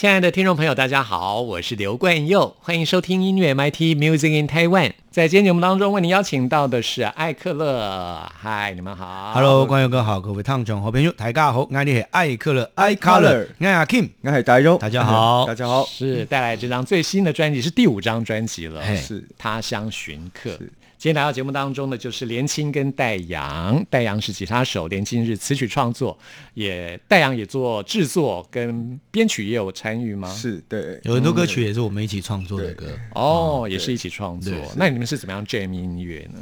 亲爱的听众朋友，大家好，我是刘冠佑，欢迎收听音乐 MIT Music in Taiwan。在今天节目当中，为您邀请到的是艾克勒。嗨，你们好，Hello，冠佑哥好，各位听众好朋友，大家好，我是艾克勒，艾克勒，我是 Kim，我是大佑，大家好，大家好，是带来这张最新的专辑，是第五张专辑了，是。他乡寻客。今天来到节目当中的就是连青跟戴阳，戴阳是吉他手，连青是词曲创作，也戴阳也做制作跟编曲也有参与吗？是对，有很多歌曲也是我们一起创作的歌哦，也是一起创作。那你们是怎么样 jam 音乐呢？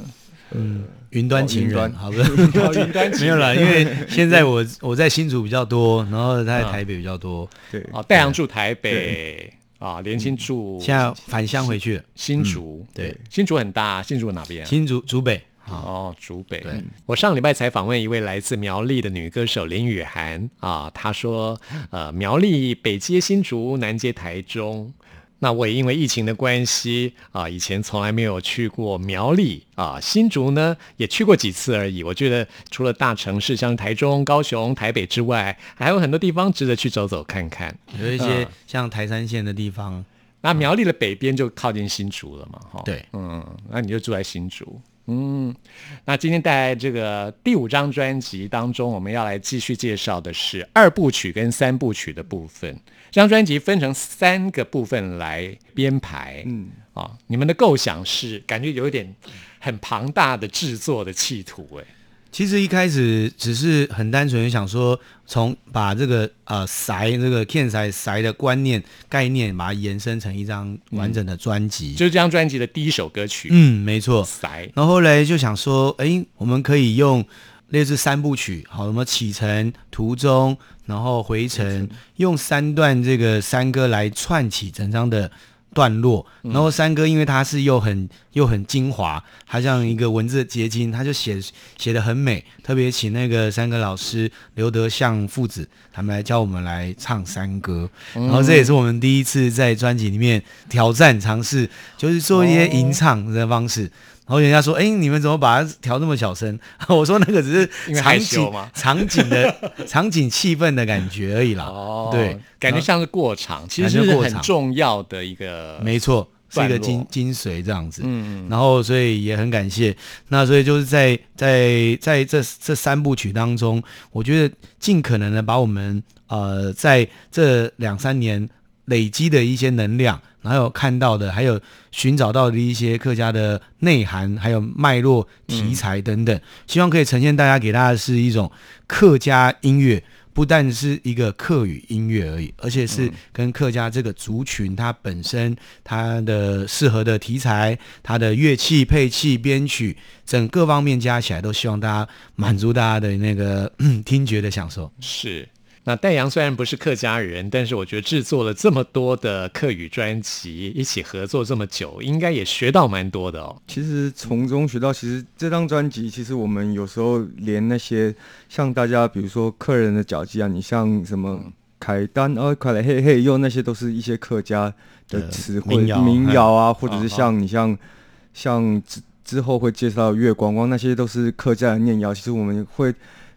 嗯，云端情人，好不是？云端没有了，因为现在 我我在新竹比较多，然后在台北比较多。对，哦，戴阳住台北。啊，连新竹现在返乡回去，新竹对，新竹很大，新竹哪边？新竹竹北哦，竹北。我上礼拜才访问一位来自苗栗的女歌手林雨涵啊，她说，呃，苗栗北接新竹，南接台中。那我也因为疫情的关系啊，以前从来没有去过苗栗啊，新竹呢也去过几次而已。我觉得除了大城市像台中、高雄、台北之外，还有很多地方值得去走走看看。有一些像台山县的地方，那苗栗的北边就靠近新竹了嘛，哈。对，嗯，那你就住在新竹。嗯，那今天带来这个第五张专辑当中，我们要来继续介绍的是二部曲跟三部曲的部分。这张专辑分成三个部分来编排，嗯，啊，你们的构想是感觉有一点很庞大的制作的企图，哎，其实一开始只是很单纯的想说，从把这个呃塞这个 Ken 塞塞的观念概念，把它延伸成一张完整的专辑，就是这张专辑的第一首歌曲，嗯，没错，塞。然后后来就想说，哎，我们可以用。类似三部曲，好，什么启程、途中，然后回程，用三段这个山歌来串起整张的段落。然后山歌因为它是又很又很精华，它像一个文字结晶，它就写写的很美。特别请那个山歌老师刘德相父子他们来教我们来唱山歌。然后这也是我们第一次在专辑里面挑战尝试，就是做一些吟唱的方式。然后人家说：“哎，你们怎么把它调这么小声？” 我说：“那个只是场景场景的 场景气氛的感觉而已啦。”哦，对，感觉像是过场，其实是很重要的一个，没错，是一个精精髓这样子。嗯嗯。然后，所以也很感谢。那所以就是在在在这这三部曲当中，我觉得尽可能的把我们呃在这两三年累积的一些能量。还有看到的，还有寻找到的一些客家的内涵，还有脉络、题材等等，希望可以呈现大家给大家的是一种客家音乐，不但是一个客语音乐而已，而且是跟客家这个族群它本身它的适合的题材、它的乐器配器、编曲，整各方面加起来，都希望大家满足大家的那个听觉的享受。是。那戴阳虽然不是客家人，但是我觉得制作了这么多的客语专辑，一起合作这么久，应该也学到蛮多的哦。其实从中学到，其实这张专辑，其实我们有时候连那些像大家，比如说客人的脚迹啊，你像什么凯丹哦，快来嘿嘿，哟那些都是一些客家的词汇、民谣啊，或者是像你像像之之后会介绍月光光，那些都是客家的念谣。其实我们会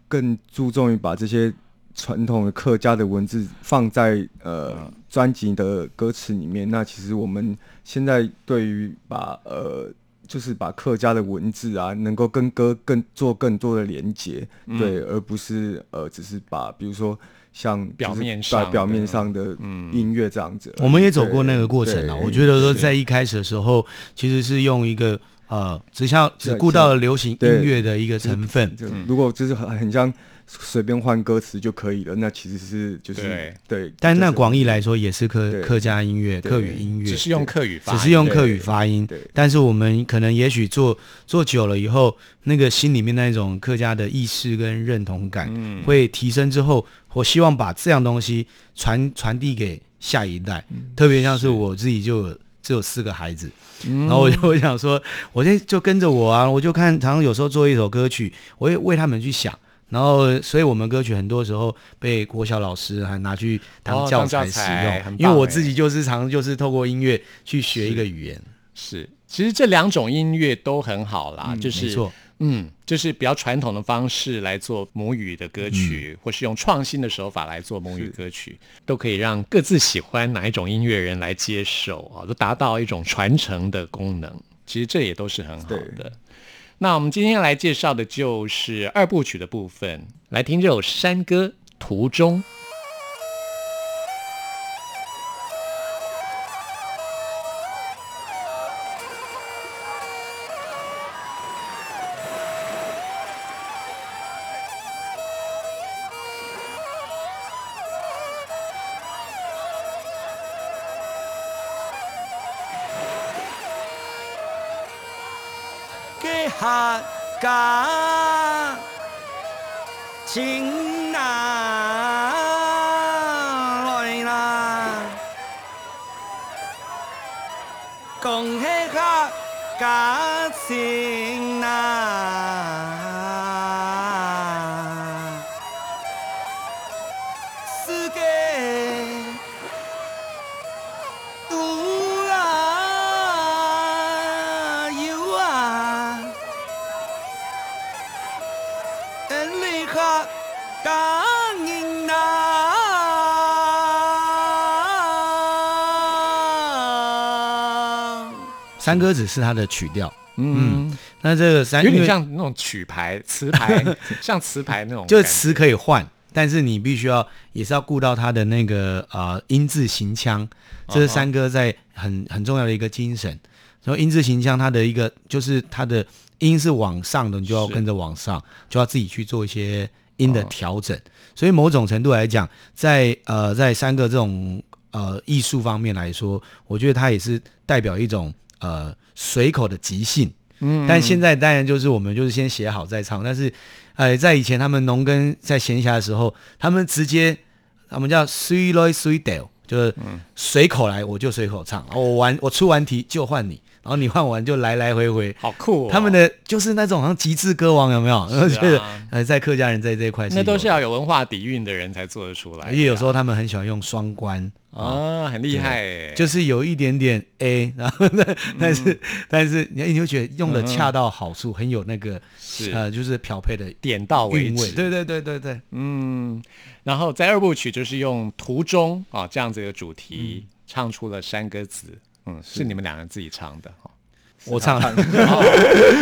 更注重于把这些。传统的客家的文字放在呃专辑的歌词里面，那其实我们现在对于把呃就是把客家的文字啊，能够跟歌更做更多的连接，对，而不是呃只是把比如说像表面上表面上的音乐这样子。我们也走过那个过程啊，我觉得说在一开始的时候，其实是用一个呃只像只顾到了流行音乐的一个成分。如果就是很很像。随便换歌词就可以了，那其实是就是对。对，但那广义来说也是客客家音乐、客语音乐只，是用客语发音，只是用客语发音。对。但是我们可能也许做做久了以后，那个心里面那种客家的意识跟认同感嗯。会提升之后，我希望把这样东西传传递给下一代。特别像是我自己就只有四个孩子，然后我就我想说，我就就跟着我啊，我就看常常有时候做一首歌曲，我会为他们去想。然后，所以我们歌曲很多时候被国小老师还拿去当教教材使用，因为我自己就是常就是透过音乐去学一个语言，是，其实这两种音乐都很好啦，就是错，嗯，就是比较传统的方式来做母语的歌曲，或是用创新的手法来做母语歌曲，都可以让各自喜欢哪一种音乐人来接受啊，都达到一种传承的功能。其实这也都是很好的。那我们今天要来介绍的就是二部曲的部分，来听这首山歌《途中》。山歌只是它的曲调，嗯，那这个三有点像那种曲牌、词牌，像词牌那种，就是词可以换，但是你必须要也是要顾到它的那个呃音字形腔，这是山歌在很很重要的一个精神。然后音字形腔，它的一个就是它的音是往上的，你就要跟着往上，就要自己去做一些音的调整。所以某种程度来讲，在呃在三个这种呃艺术方面来说，我觉得它也是代表一种呃随口的即兴。嗯但现在当然就是我们就是先写好再唱，但是，呃，在以前他们农耕在闲暇的时候，他们直接他们叫 three loy three dale，就是随口来我就随口唱，我完我出完题就换你，然后你换完就来来回回。好酷、哦。他们的就是那种好像极致歌王有没有？是啊我觉得呃，在客家人在这一块那都是要有文化底蕴的人才做得出来的啊，而且有时候他们很喜欢用双关啊，很厉害。诶，就是有一点点 A，然后呢，但是、但是你你会觉得用的恰到好处，很有那个是。呃，就是调配的点到为。止。对对对对对，嗯，然后在二部曲就是用途中啊这样子一个主题、唱出了山歌词，嗯，是。你们两人自己唱的哈。我唱 了，哦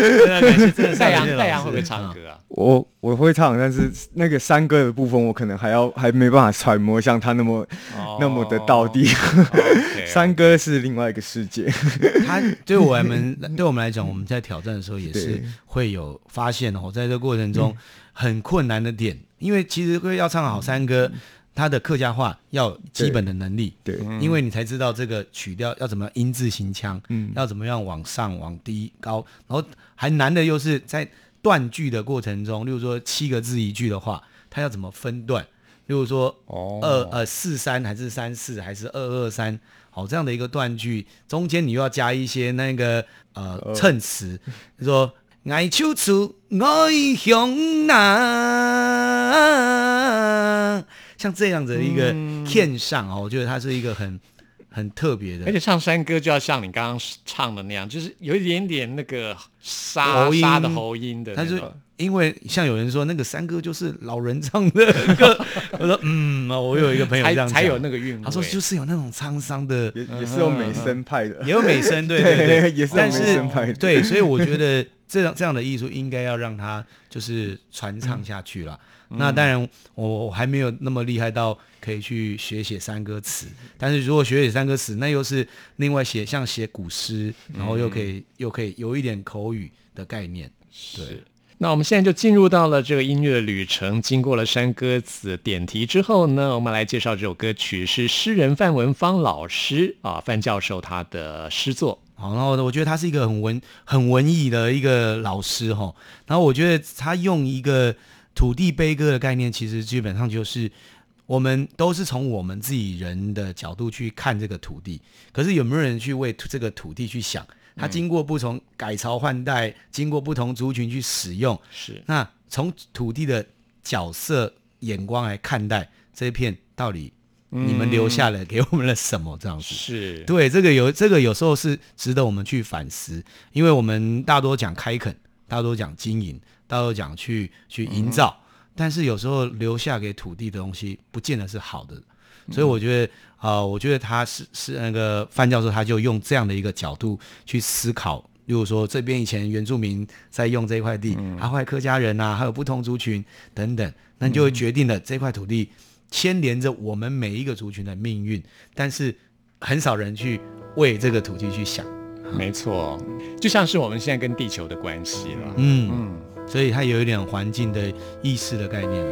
真的感谢，真的戴阳感谢老师戴阳会不会唱？歌啊？我我会唱，但是那个山歌的部分，我可能还要还没办法揣摩像他那么、哦那么的到地。OK，山歌是另外一个世界。嗯他对我们对我们来讲，我们在挑战的时候也是会有发现哦，在这过程中很困难的点，因为其实会要唱好山歌，它的客家话要基本的能力。对，嗯。因为你才知道这个曲调要怎么音字行腔，嗯。要怎么样往上、往低、高，然后还难的又是在断句的过程中，例如说七个字一句的话，它要怎么分段？例如说哦。二呃四三还是三四还是二二三，好这样的一个断句，中间你又要加一些那个呃呃衬词，就说爱秋处爱乡南，像这样子的一个片上哦，我觉得它是一个很很特别的而。且唱山歌就要像你刚刚唱的那样，就是有一点点那个沙音沙的喉音的那但是。因为像有人说那个山歌就是老人唱的歌，我说嗯，我有一个朋友这样才才有那个韵味。他说就是有那种沧桑的，也也是有美声派的。也有美声，对 对对，也是有美但是声派的。对，所以我觉得这样这样的艺术应该要让它就是传唱下去了。那当然我，我还没有那么厉害到可以去学写山歌词，但是如果学写山歌词，那又是另外写像写古诗，然后又可以、又可以有一点口语的概念。对是。那我们现在就进入到了这个音乐的旅程。经过了山歌子点题之后呢，我们来介绍这首歌曲是诗人范文芳老师啊，范教授他的诗作。好，然后我觉得他是一个很文很文艺的一个老师哈。然后我觉得他用一个土地悲歌的概念，其实基本上就是我们都是从我们自己人的角度去看这个土地，可是有没有人去为这个土地去想？它经过不同改朝换代，经过不同族群去使用，是那从土地的角色眼光来看待这一片，到底你们留下了给我们了什么？这样子是对这个有这个有时候是值得我们去反思，因为我们大多讲开垦，大多讲经营，大多讲去去营造，但是有时候留下给土地的东西，不见得是好的。所以我觉得，啊，我觉得他是是那个范教授，他就用这样的一个角度去思考，例如说这边以前原住民在用这块地，还有客家人呐，还有不同族群等等，那就会决定了这块土地牵连着我们每一个族群的命运，但是很少人去为这个土地去想。没错，就像是我们现在跟地球的关系了。嗯嗯，所以它有一点环境的意识的概念。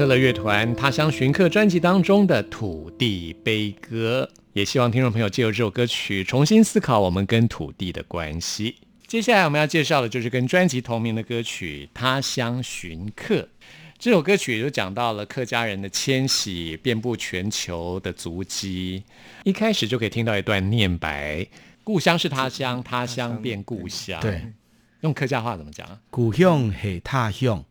克勒乐团《他乡寻客》专辑当中的《土地悲歌》，也希望听众朋友借由这首歌曲重新思考我们跟土地的关系。接下来我们要介绍的就是跟专辑同名的歌曲《他乡寻客》。这首歌曲就讲到了客家人的迁徙，遍布全球的足迹。一开始就可以听到一段念白：“故乡是他乡，他乡变故乡。”对，用客家话怎么讲？故乡是他乡，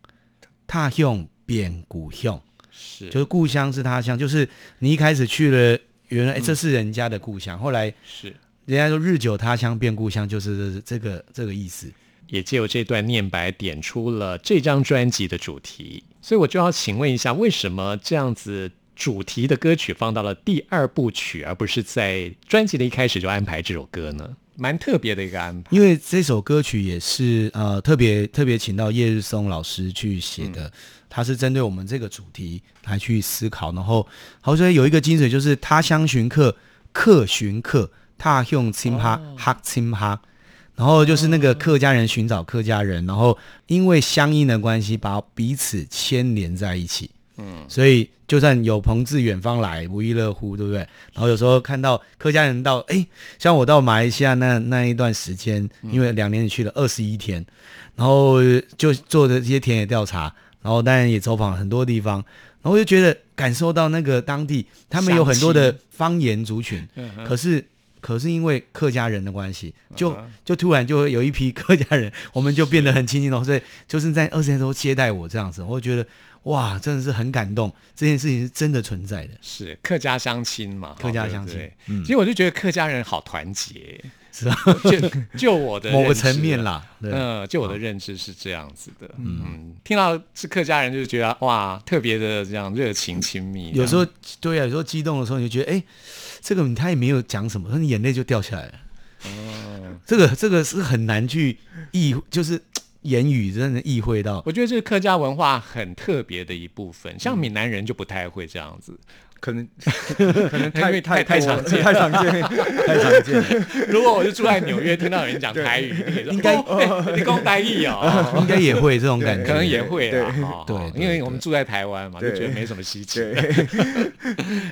他乡变故乡。是，就是故乡是他乡，就是你一开始去了，原来这是人家的故乡，后来是人家说日久他乡变故乡，就是这个这个意思。也借由这段念白，点出了这张专辑的主题。所以我就要请问一下，为什么这样子主题的歌曲放到了第二部曲，而不是在专辑的一开始就安排这首歌呢？蛮特别的一个安排。因为这首歌曲也是呃特别特别请到叶日松老师去写的，他是针对我们这个主题来去思考。然后，好所以有一个精髓就是他乡寻客，客寻客，他用青哈哈青哈。然后就是那个客家人寻找客家人，然后因为相应的关系，把彼此牵连在一起。嗯，所以就算有朋自远方来，不亦乐乎，对不对？然后有时候看到客家人到，哎，像我到马来西亚那那一段时间，因为两年去了二十一天，然后就做的这些田野调查，然后当然也走访很多地方，然后就觉得感受到那个当地他们有很多的方言族群，可是。可是因为客家人的关系，就就突然就有一批客家人，我们就变得很亲近了。所以就是在二十年都接待我这样子，我觉得哇，真的是很感动。这件事情是真的存在的，是客家相亲嘛？客家相亲，其实我就觉得客家人好团结，是啊。就就我的 某个层面啦，嗯，就我的认知是这样子的。嗯，听到是客家人，就觉得哇，特别的这样热情亲密。有时候对啊，有时候激动的时候，你就觉得哎。这个他也没有讲什么，他眼泪就掉下来了。哦，这个这个是很难去意，就是言语真的意会到。我觉得这是客家文化很特别的一部分，像闽南人就不太会这样子。可能 可能太太太常见，太常见，太常见。如果我是住在纽约，听到有人讲台语，应该 你讲台语哦，应该也会这种感觉，可能也会啊。对，因为我们住在台湾嘛，就觉得没什么稀奇。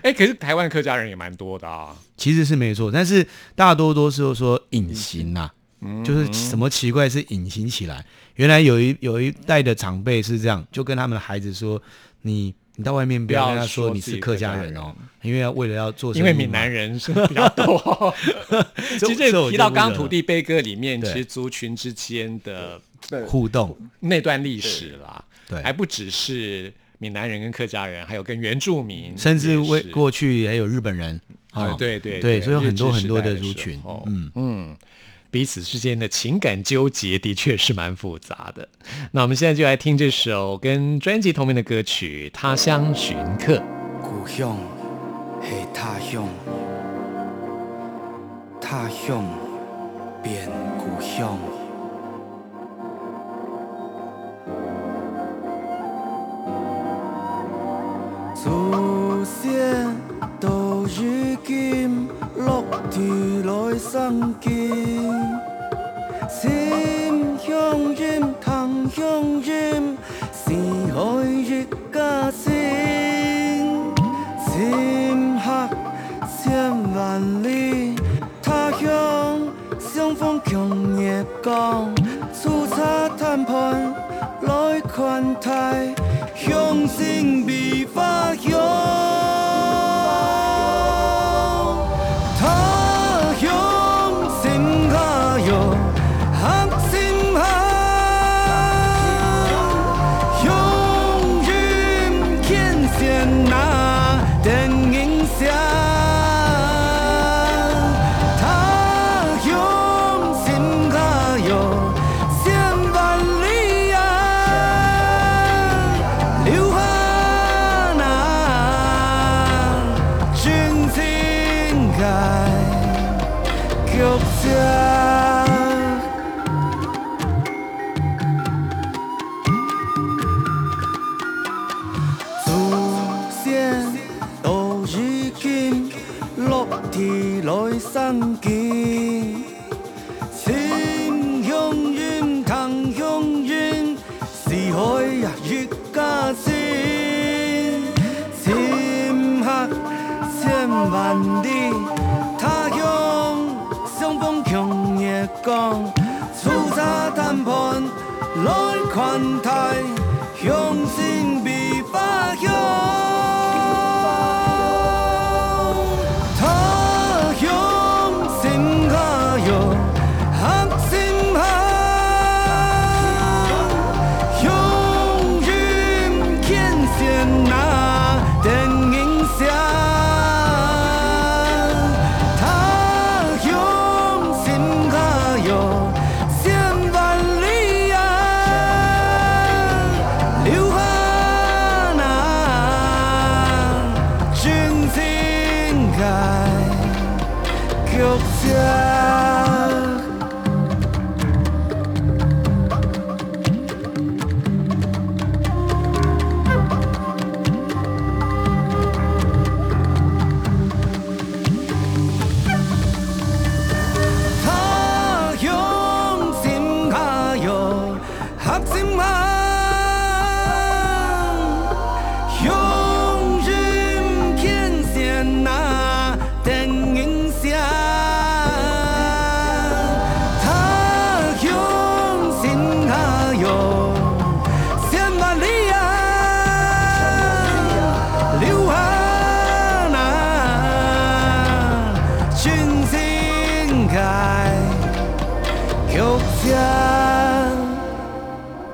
哎，可是台湾客家人也蛮多的啊。其实是没错，但是大多都是说隐形呐，就是什么奇怪是隐形起来。原来有一有一代的长辈是这样，就跟他们的孩子说你。你到外面不要跟他说你是客家人哦，因为要为了要做，因为闽南人 是比较多。其实提到刚土地悲歌里面，其实族群之间的互动。那段历史啦，对，还不只是闽南人跟客家人，还有跟原住民，甚至为过去也有日本人啊，对对对，所以有很多很多的族群，嗯。嗯。彼此之间的情感纠结的确是蛮复杂的。那我们现在就来听这首跟专辑同名的歌曲《他乡寻客》。故乡是他乡，他乡变故乡。祖先都如今落地来生根。心乡人，堂乡人，是海日家心，心客千万里，他乡相逢共夜光，粗茶淡饭来款待，乡心 Thay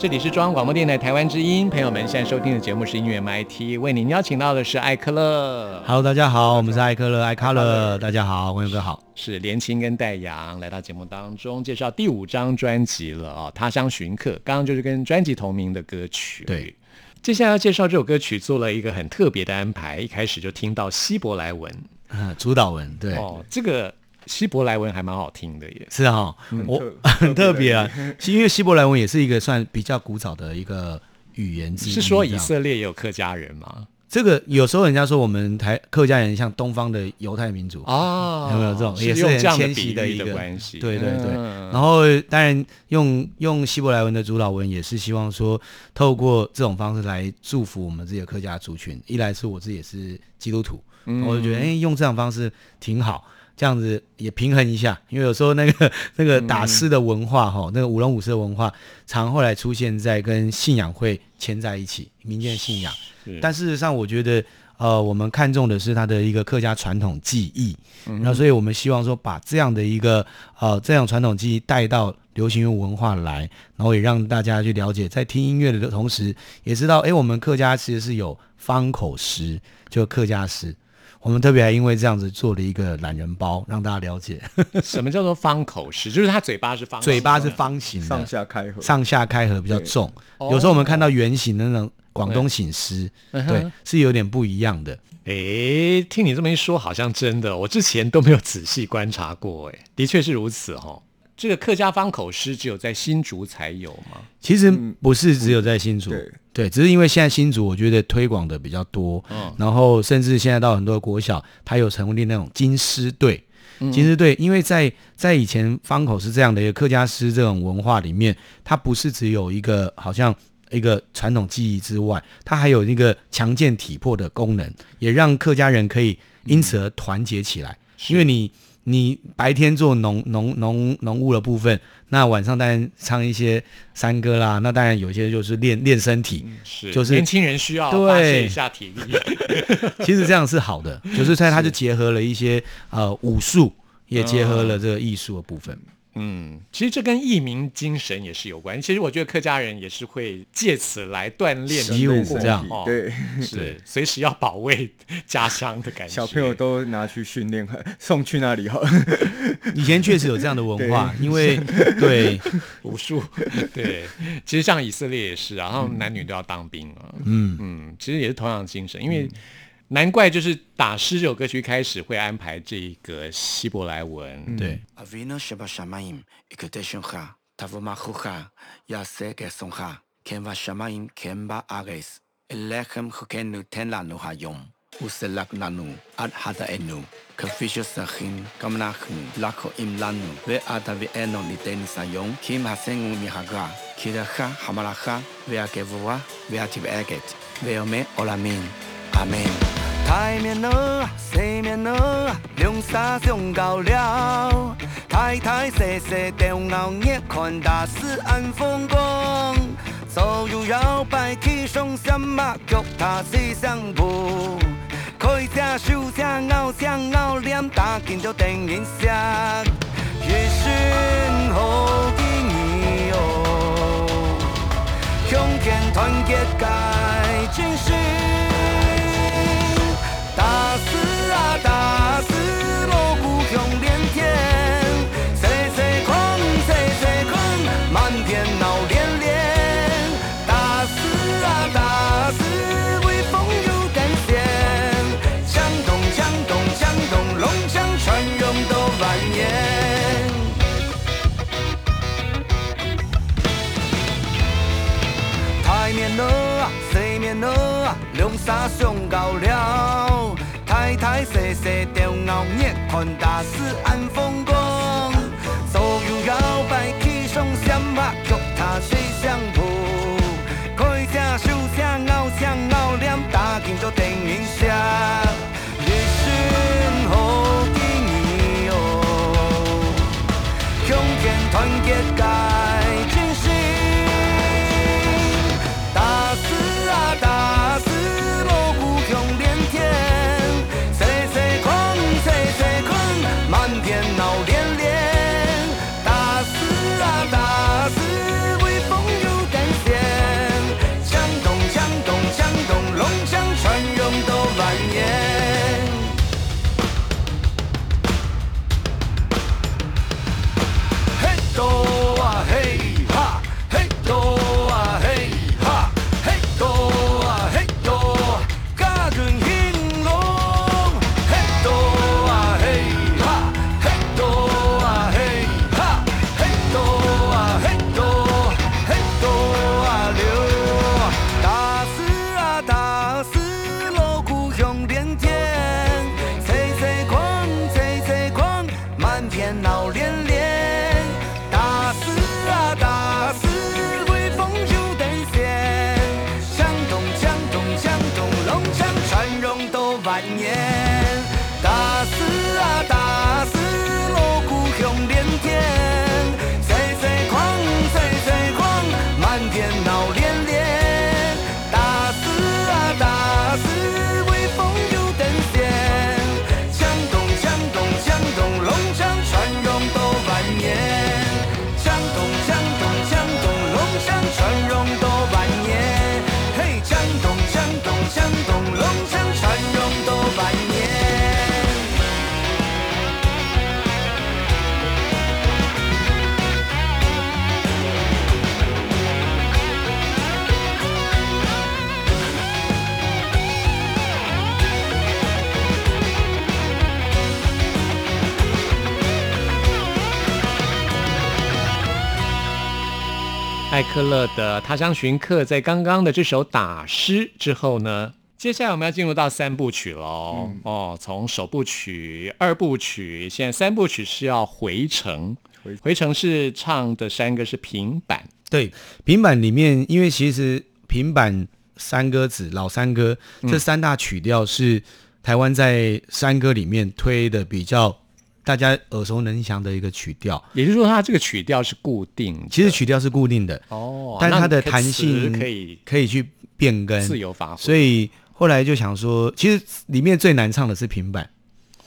这里是中央广播电台台湾之音，朋友们现在收听的节目是音乐 MIT，为您邀请到的是艾克勒，Hello，大家好，我们是艾克勒艾卡勒，大家好，文友哥好。是连青跟戴阳来到节目当中介绍第五张专辑了啊、他乡寻客》，刚刚就是跟专辑同名的歌曲。对，接下来要介绍这首歌曲，做了一个很特别的安排，一开始就听到希伯来文。嗯，主导文对，哦，这个希伯来文还蛮好听的耶。是哈，我特 很特别啊，因为希伯来文也是一个算比较古早的一个语言之一。是说以色列也有客家人吗？这个有时候人家说我们台客家人像东方的犹太民族哦有没有这种也是很用这样的迁徙比喻的一个的关系？对对对，嗯然后当然用用希伯来文的主导文也是希望说透过这种方式来祝福我们自己的客家族群。一来是我自己也是基督徒，嗯我就觉得哎、用这种方式挺好。这样子也平衡一下，因为有时候那个 那个打诗的文化哈、那个舞龙舞狮的文化，常后来出现在跟信仰会牵在一起，民间信仰。但事实上，我觉得，呃，我们看重的是它的一个客家传统技艺，那、所以我们希望说，把这样的一个呃这样传统技艺带到流行乐文化来，然后也让大家去了解，在听音乐的同时，也知道，哎，我们客家其实是有方口诗，就客家诗。我们特别还因为这样子做了一个懒人包，让大家了解，什么叫做方口诗？就是他嘴巴是方，嘴巴是方形的，上下开合，上下开合比较重。哦有时候我们看到圆形的那种广东醒狮，对，是有点不一样的。诶，听你这么一说，好像真的，我之前都没有仔细观察过。诶，的确是如此哈、这个客家方口诗只有在新竹才有吗？其实不是只有在新竹，对对，只是因为现在新竹我觉得推广的比较多，嗯然后甚至现在到很多国小，它有成立那种金狮队。金狮队，因为在在以前方口是这样的一个客家诗这种文化里面，它不是只有一个好像一个传统技艺之外，它还有一个强健体魄的功能，也让客家人可以因此而团结起来。因为你你白天做农农农农务的部分，那晚上当然唱一些山歌啦，那当然有些就是练练身体，是，就是年轻人需要对发泄一下体力。其实这样是好的，就是在它就结合了一些呃武术，也结合了这个艺术的部分。嗯，其实这跟义民精神也是有关。其实我觉得客家人也是会借此来锻炼习武自己这样哦，对，是随时要保卫家乡的感觉。小朋友都拿去训练，送去那里哈。以前确实有这样的文化，因为 对。武术，对，其实像以色列也是啊，然后男女都要当兵啊，嗯。嗯，其实也是同样的精神，因为难怪就是打诗这首歌曲一开始会安排这个希伯来文，对 אבינו שבשמיים, יקדש שמך, תבוא מלכותך, יעשה רצונך, כן בשמיים כן בארץ. אליכם חוקנו תן לנו היום, וסלק לנו עד חטאינו, כפי שצריכים גם אנחנו לקרואים לנו, ואל תביאנו לידי ניסיון, כי מעשינו מהרע, כי לך המלאכה והגבורה והתפארת, ויומי עולמים. אמן. 太面了，西面了，龙沙上高了，太太细细中熬夜看大师安风光，左右摇摆起双什么脚踏西上步，开车手车咬声咬脸打紧着电音声，一生好经验哦，向前团结改进心，大事啊大事锣鼓响连天，岁岁空岁岁空满天闹连连，大事啊大事威风有感线，枪动枪动枪动龙枪传勇都万年。台面了啊，西面了啊，龙沙上高了。太太细细吊熬夜，看大师安风光。艾克勒的《他乡寻客》在刚刚的这首打诗之后呢，接下来我们要进入到三部曲喽。哦，从首部曲、二部曲，现在三部曲是要回程。回程是唱的山歌是平板，对，平板里面，因为其实平板山歌子、老山歌这三大曲调是台湾在山歌里面推的比较大家耳熟能详的一个曲调。也就是说它这个曲调是固定。其实曲调是固定的，哦，但它的弹性可以可以去变更，自由发挥。所以后来就想说，其实里面最难唱的是平板，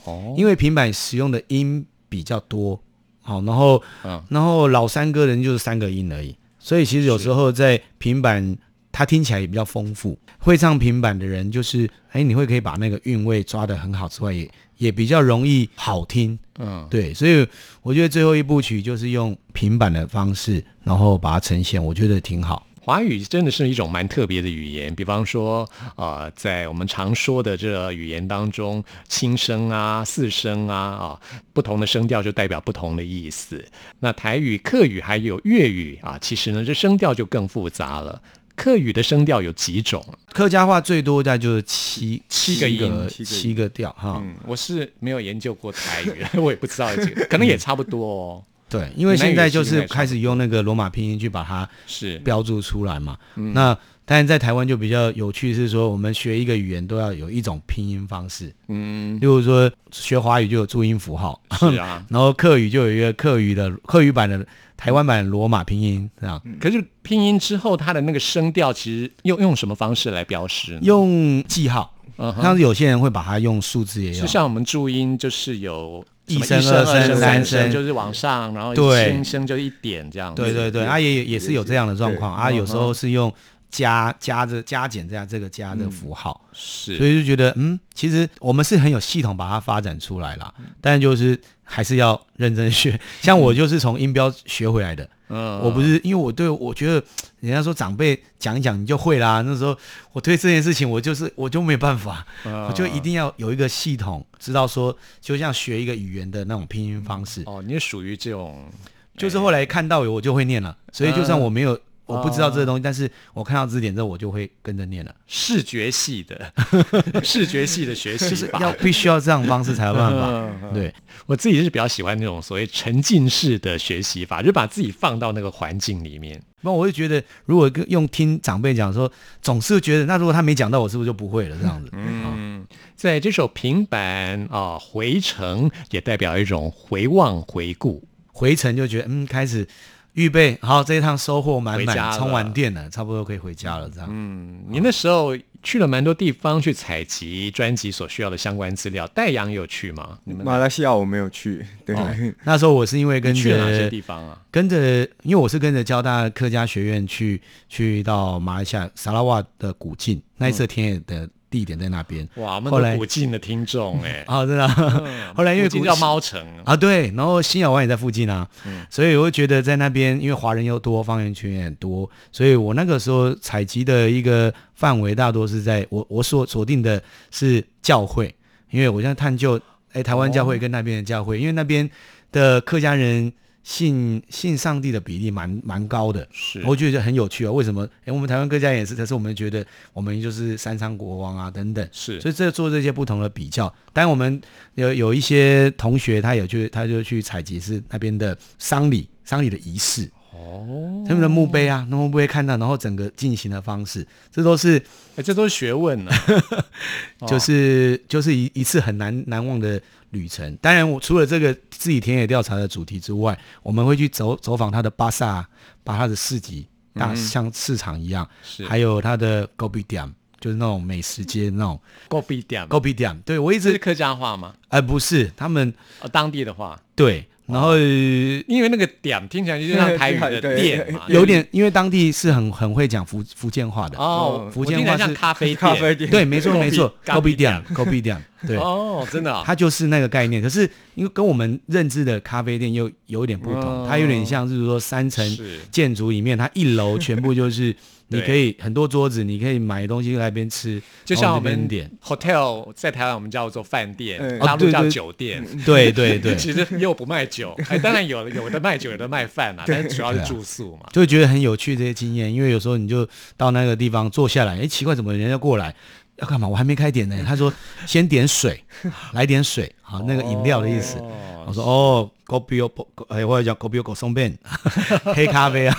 哦，因为平板使用的音比较多，好，然后嗯然后老三歌人就是三个音而已，所以其实有时候在平板它听起来也比较丰富。会唱平板的人就是，哎，你会可以把那个韵味抓得很好之外，也也比较容易好听。嗯，对，所以我觉得最后一部曲就是用平板的方式，然后把它呈现，我觉得挺好。华语真的是一种蛮特别的语言，比方说，呃，在我们常说的这个语言当中，轻声啊、四声啊，啊，不同的声调就代表不同的意思。那台语、客语还有粤语啊，其实呢，这声调就更复杂了。客语的声调有几种？客家话最多在就是七七个音七个调哈。嗯，我是没有研究过台语，我也不知道这个，可能也差不多哦。对，因为现在就是是开始用那个罗马拼音去把它是标注出来嘛。那但是在台湾就比较有趣是说，我们学一个语言都要有一种拼音方式。嗯，例如说学华语就有注音符号，是啊。然后客语就有一个客语的客语版的台湾版罗马拼音这样。可是拼音之后，它的那个声调其实用用什么方式来标示呢？用记号，嗯哼像是有些人会把它用数字也有就。像我们注音，就是有一声二声声三声声就是往上，然后对。轻声就一点这样子。对对对，啊也也也是有这样的状况。啊，有时候是用加加着加减这样这个加的符号，是。所以就觉得嗯，其实我们是很有系统把它发展出来了，但就是还是要认真学。像我就是从音标学回来的，嗯我不是因为我对我觉得人家说长辈讲一讲你就会啦，那时候我对这件事情我就是我就没办法，嗯。我就一定要有一个系统，知道说就像学一个语言的那种拼音方式，哦，你是属于这种就是后来看到我就会念了，所以就算我没有。我不知道这个哦东西，但是我看到字典之后，我就会跟着念了，视觉系的 视觉系的学习就是要必须要这样方式才有办法。嗯对，我自己是比较喜欢那种所谓沉浸式的学习法，就把自己放到那个环境里面。那我就觉得，如果跟用听长辈讲说，总是觉得那如果他没讲到，我是不是就不会了？这样子，嗯，在这首平板啊、回程也代表一种回望回顾。回程就觉得嗯，开始预备好这一趟收获满满，充完电了，差不多可以回家了。这样，嗯，你那时候去了蛮多地方去采集专辑所需要的相关资料。戴阳有去吗？你们马来西亚我没有去，对，那时候我是因为跟着去了哪些地方啊？跟着，因为我是跟着交大客家学院去去到马来西亚沙拉瓦的古晋，那一次田野的地点在那边。哇，我们后来都古晋的听众哎、啊，真的。啊、后来因为古晋叫猫城。啊，对，然后新亚湾也在附近啊，嗯。所以我会觉得在那边，因为华人又多，方言圈也很多，所以我那个时候采集的一个范围大多是在我我所锁定的是教会，因为我现在探究，哎，台湾教会跟那边的教会，因为那边的客家人信信上帝的比例蛮蛮高的，是。我觉得很有趣啊。为什么？哎，我们台湾各家也是，可是我们觉得我们就是三商国王啊等等，是。所以这做这些不同的比较，当然我们有有一些同学他有去，他就去采集是那边的丧礼，丧礼的仪式，哦，他们的墓碑啊，那墓碑看到，然后整个进行的方式，这都是哎，这都是学问呢、哦 就是就是一一次很难难忘的旅程。当然，我除了这个自己田野调查的主题之外，我们会去走走访他的巴萨，把他的市集，大像市场一样，是还有他的 g o b i d a m，就是那种美食街那种 g o b i d a m g o b i d a m。对我一直是客家话吗？哎、不是他们哦，当地的话，对，然后、因为那个点听起来就像台语的店嘛，有点，因为当地是很很会讲福福建话的。哦，福我听起来建话是像咖啡店，咖啡店，对，没错没错 Kopi-，Kopi 店，Kopi 店，对，哦，真的啊、它就是那个概念。可是因为跟我们认知的咖啡店又有点不同，哦。它有点像是说三层建筑里面，它一楼全部就是你可以很多桌子，你可以买东西来那边吃，就像我们点，hotel 在台湾我们叫做饭店，嗯。大陆叫酒店。对 对对，其实又不卖酒，哎，当然有有的卖酒，有的卖饭嘛，但是主要是住宿嘛。就会觉得很有趣这些经验，因为有时候你就到那个地方坐下来，哎，奇怪，怎么人家过来？要干嘛？我还没开点呢。他说先点水，来点水，好，那个饮料的意思。哦我说哦 g o 哎，或者叫 g o 便，黑咖啡啊，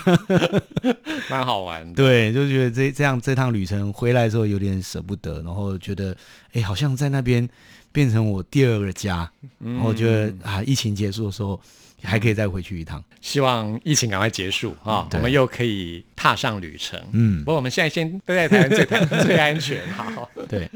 蛮好玩的。对，就觉得这这样这趟旅程回来的时候有点舍不得，然后觉得哎，好像在那边变成我第二个家，然后觉得啊，疫情结束的时候还可以再回去一趟。希望疫情赶快结束啊，对我们又可以踏上旅程。嗯不过我们现在先都在台湾最最安全。好，对，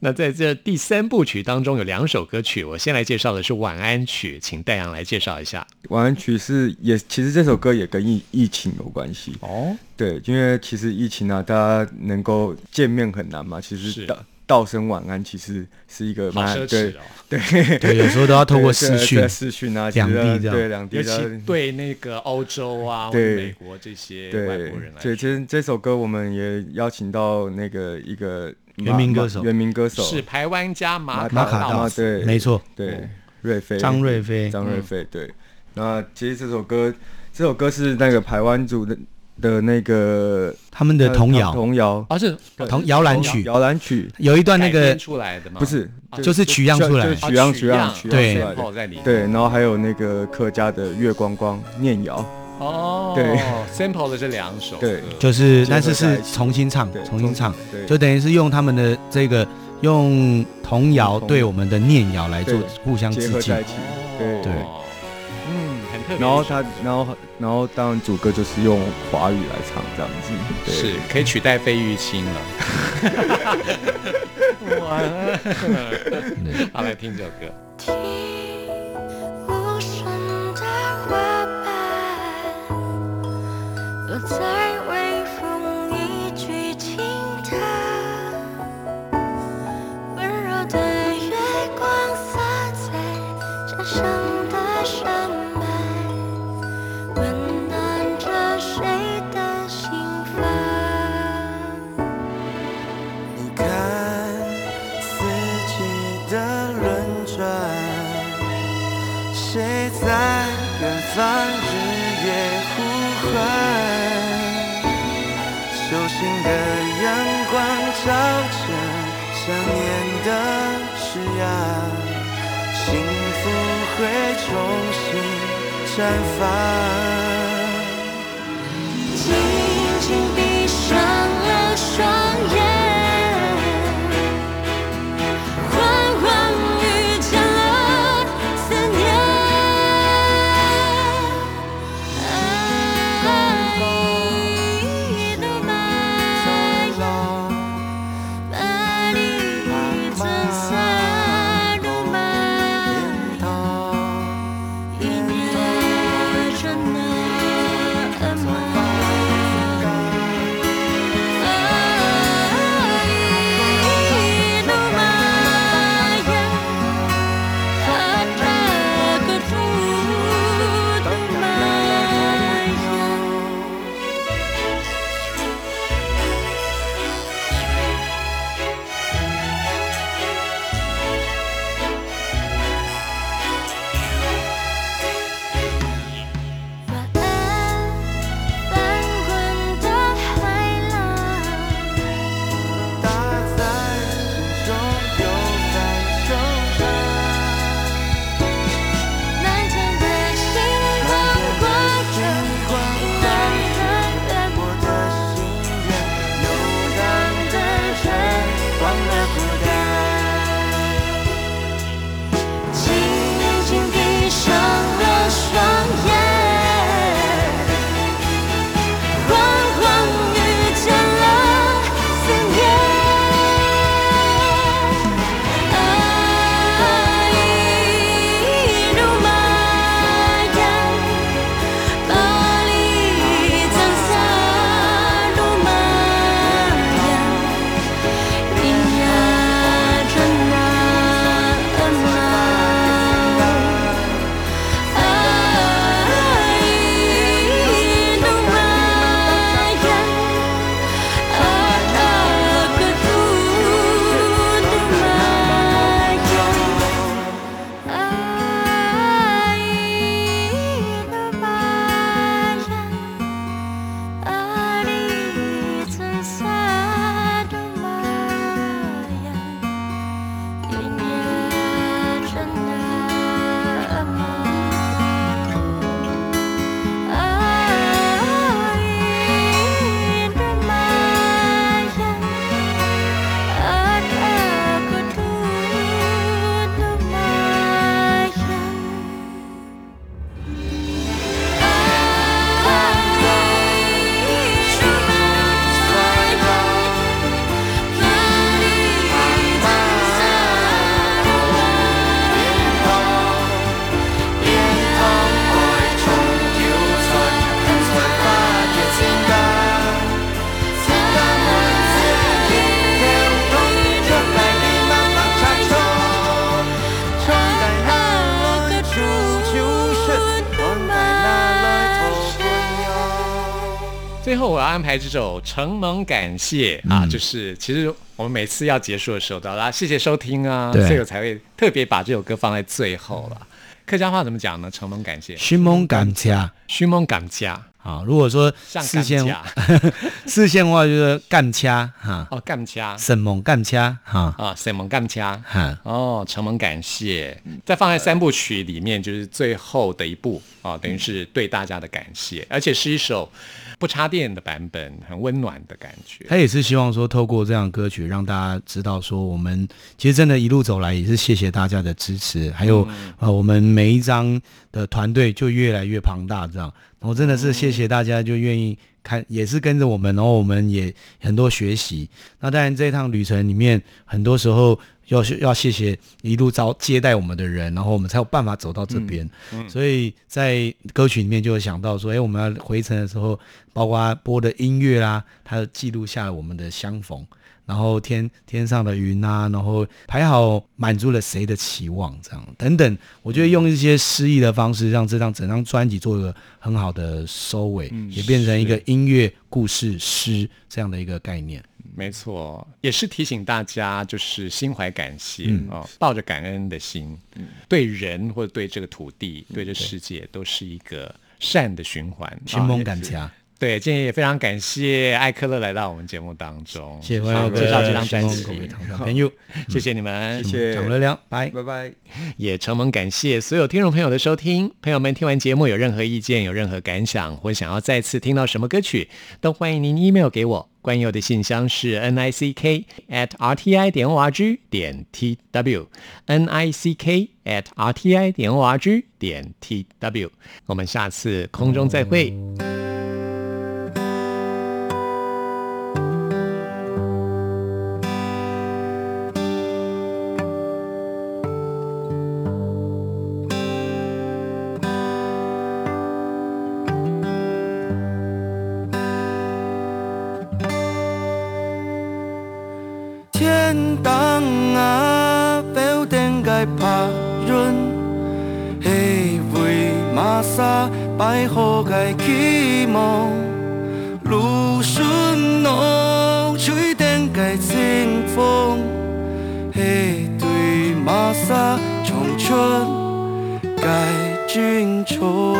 那在这第三部曲当中有两首歌曲，我先来介绍的是晚安曲，请戴阳来介绍一下。晚安曲是也，其实这首歌也跟疫疫情有关系。哦，对，因为其实疫情啊，大家能够见面很难嘛。其是实道道声晚安，其实是一个好蛮奢侈哦。对对，有时候都要透过视讯视讯啊，两地这样。对两地尤的其对那个欧洲啊，对。美国这些外对国人来对，其说，实这首歌我们也邀请到那个一个原名歌手。原名歌手。是台湾加马马卡马卡道道道对。没错，对瑞飞张瑞飞，张瑞飞对。那其实这首歌这首歌是那个台湾族的的那个他们的童谣，童谣。啊，是童摇篮曲，摇篮曲。有一段那个编出来的吗？不是，就是取样出来。就是取样哦取样取取样对出来的，sample 在里面。对，然后还有那个客家的月光光念谣，哦，对，sample 的这两首歌，对。就是但是是重新唱对，重新唱，，对，就等于是用他们的这个用童谣对我们的念谣来做对互相致敬。对。然后他，然后，然后当然主歌就是用华语来唱这样子，对是可以取代费玉清了。哇！好，来听这首歌。听无声的花瓣，落在安排这首《承蒙感谢》啊，就是其实我们每次要结束的时候都要啦谢谢收听啊，所以我才会特别把这首歌放在最后了。客家话怎么讲呢？承蒙感谢，寻梦感谢，虚蒙感加啊。如果说像四线干四 线的话就是干掐哈，哦，干掐沈蒙干掐哈啊，沈蒙干掐。哈。哦，承蒙感谢，再放在三部曲里面，就是最后的一部啊，等于是对大家的感谢，而且是一首不插电的版本，很温暖的感觉。他也是希望说，透过这样的歌曲，让大家知道说，我们其实真的一路走来，也是谢谢大家的支持，还有、呃，我们每一张的团队就越来越庞大，这样，然后真的是谢谢大家，就愿意看，也是跟着我们，然后我们也很多学习。那当然，这一趟旅程里面，很多时候要要谢谢一路招接待我们的人，然后我们才有办法走到这边。所以在歌曲里面就有想到说，哎，我们要回程的时候，包括播的音乐啦，它记录下了我们的相逢，然后天天上的云啊，然后排好满足了谁的期望，这样等等，我觉得用一些诗意的方式，让这张整张专辑做一个很好的收尾，也变成一个音乐故事诗这样的一个概念。没错，也是提醒大家，就是心怀感谢、嗯哦，抱着感恩的心，对人或者对这个土地、对这世界，都是一个善的循环。寻啊梦感家，对，今天也非常感谢艾克勒来到我们节目当中，谢谢朋友介绍这张专各辑朋友，谢谢你们，谢谢，讲了聊，拜。拜拜。也承蒙感谢所有听众朋友的收听。朋友们听完节目有任何意见、有任何感想，或想要再次听到什么歌曲，都欢迎您 email 给我。关佑的信箱是 n i c k at r t i 点 o r g 点 t w n i c k at r t i 点 o r g 点 t w。我们下次空中再会。冲出界军错。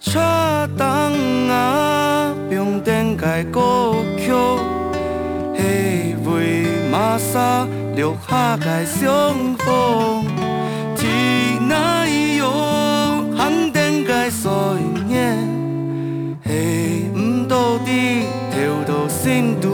插灯啊，用电界歌曲，希为马萨留下界相逢。天哪哟，肯定界岁月，希唔到啲跳到先度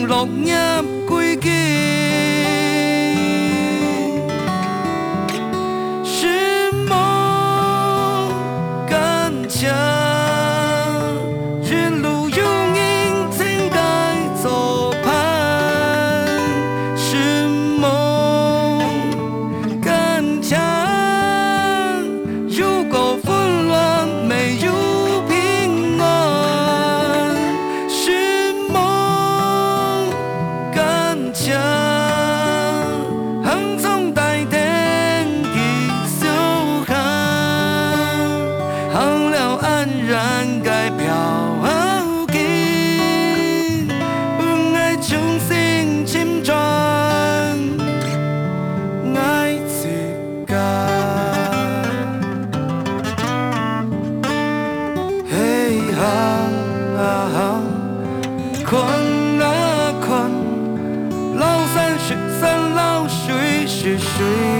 千重老山雪山老水是水，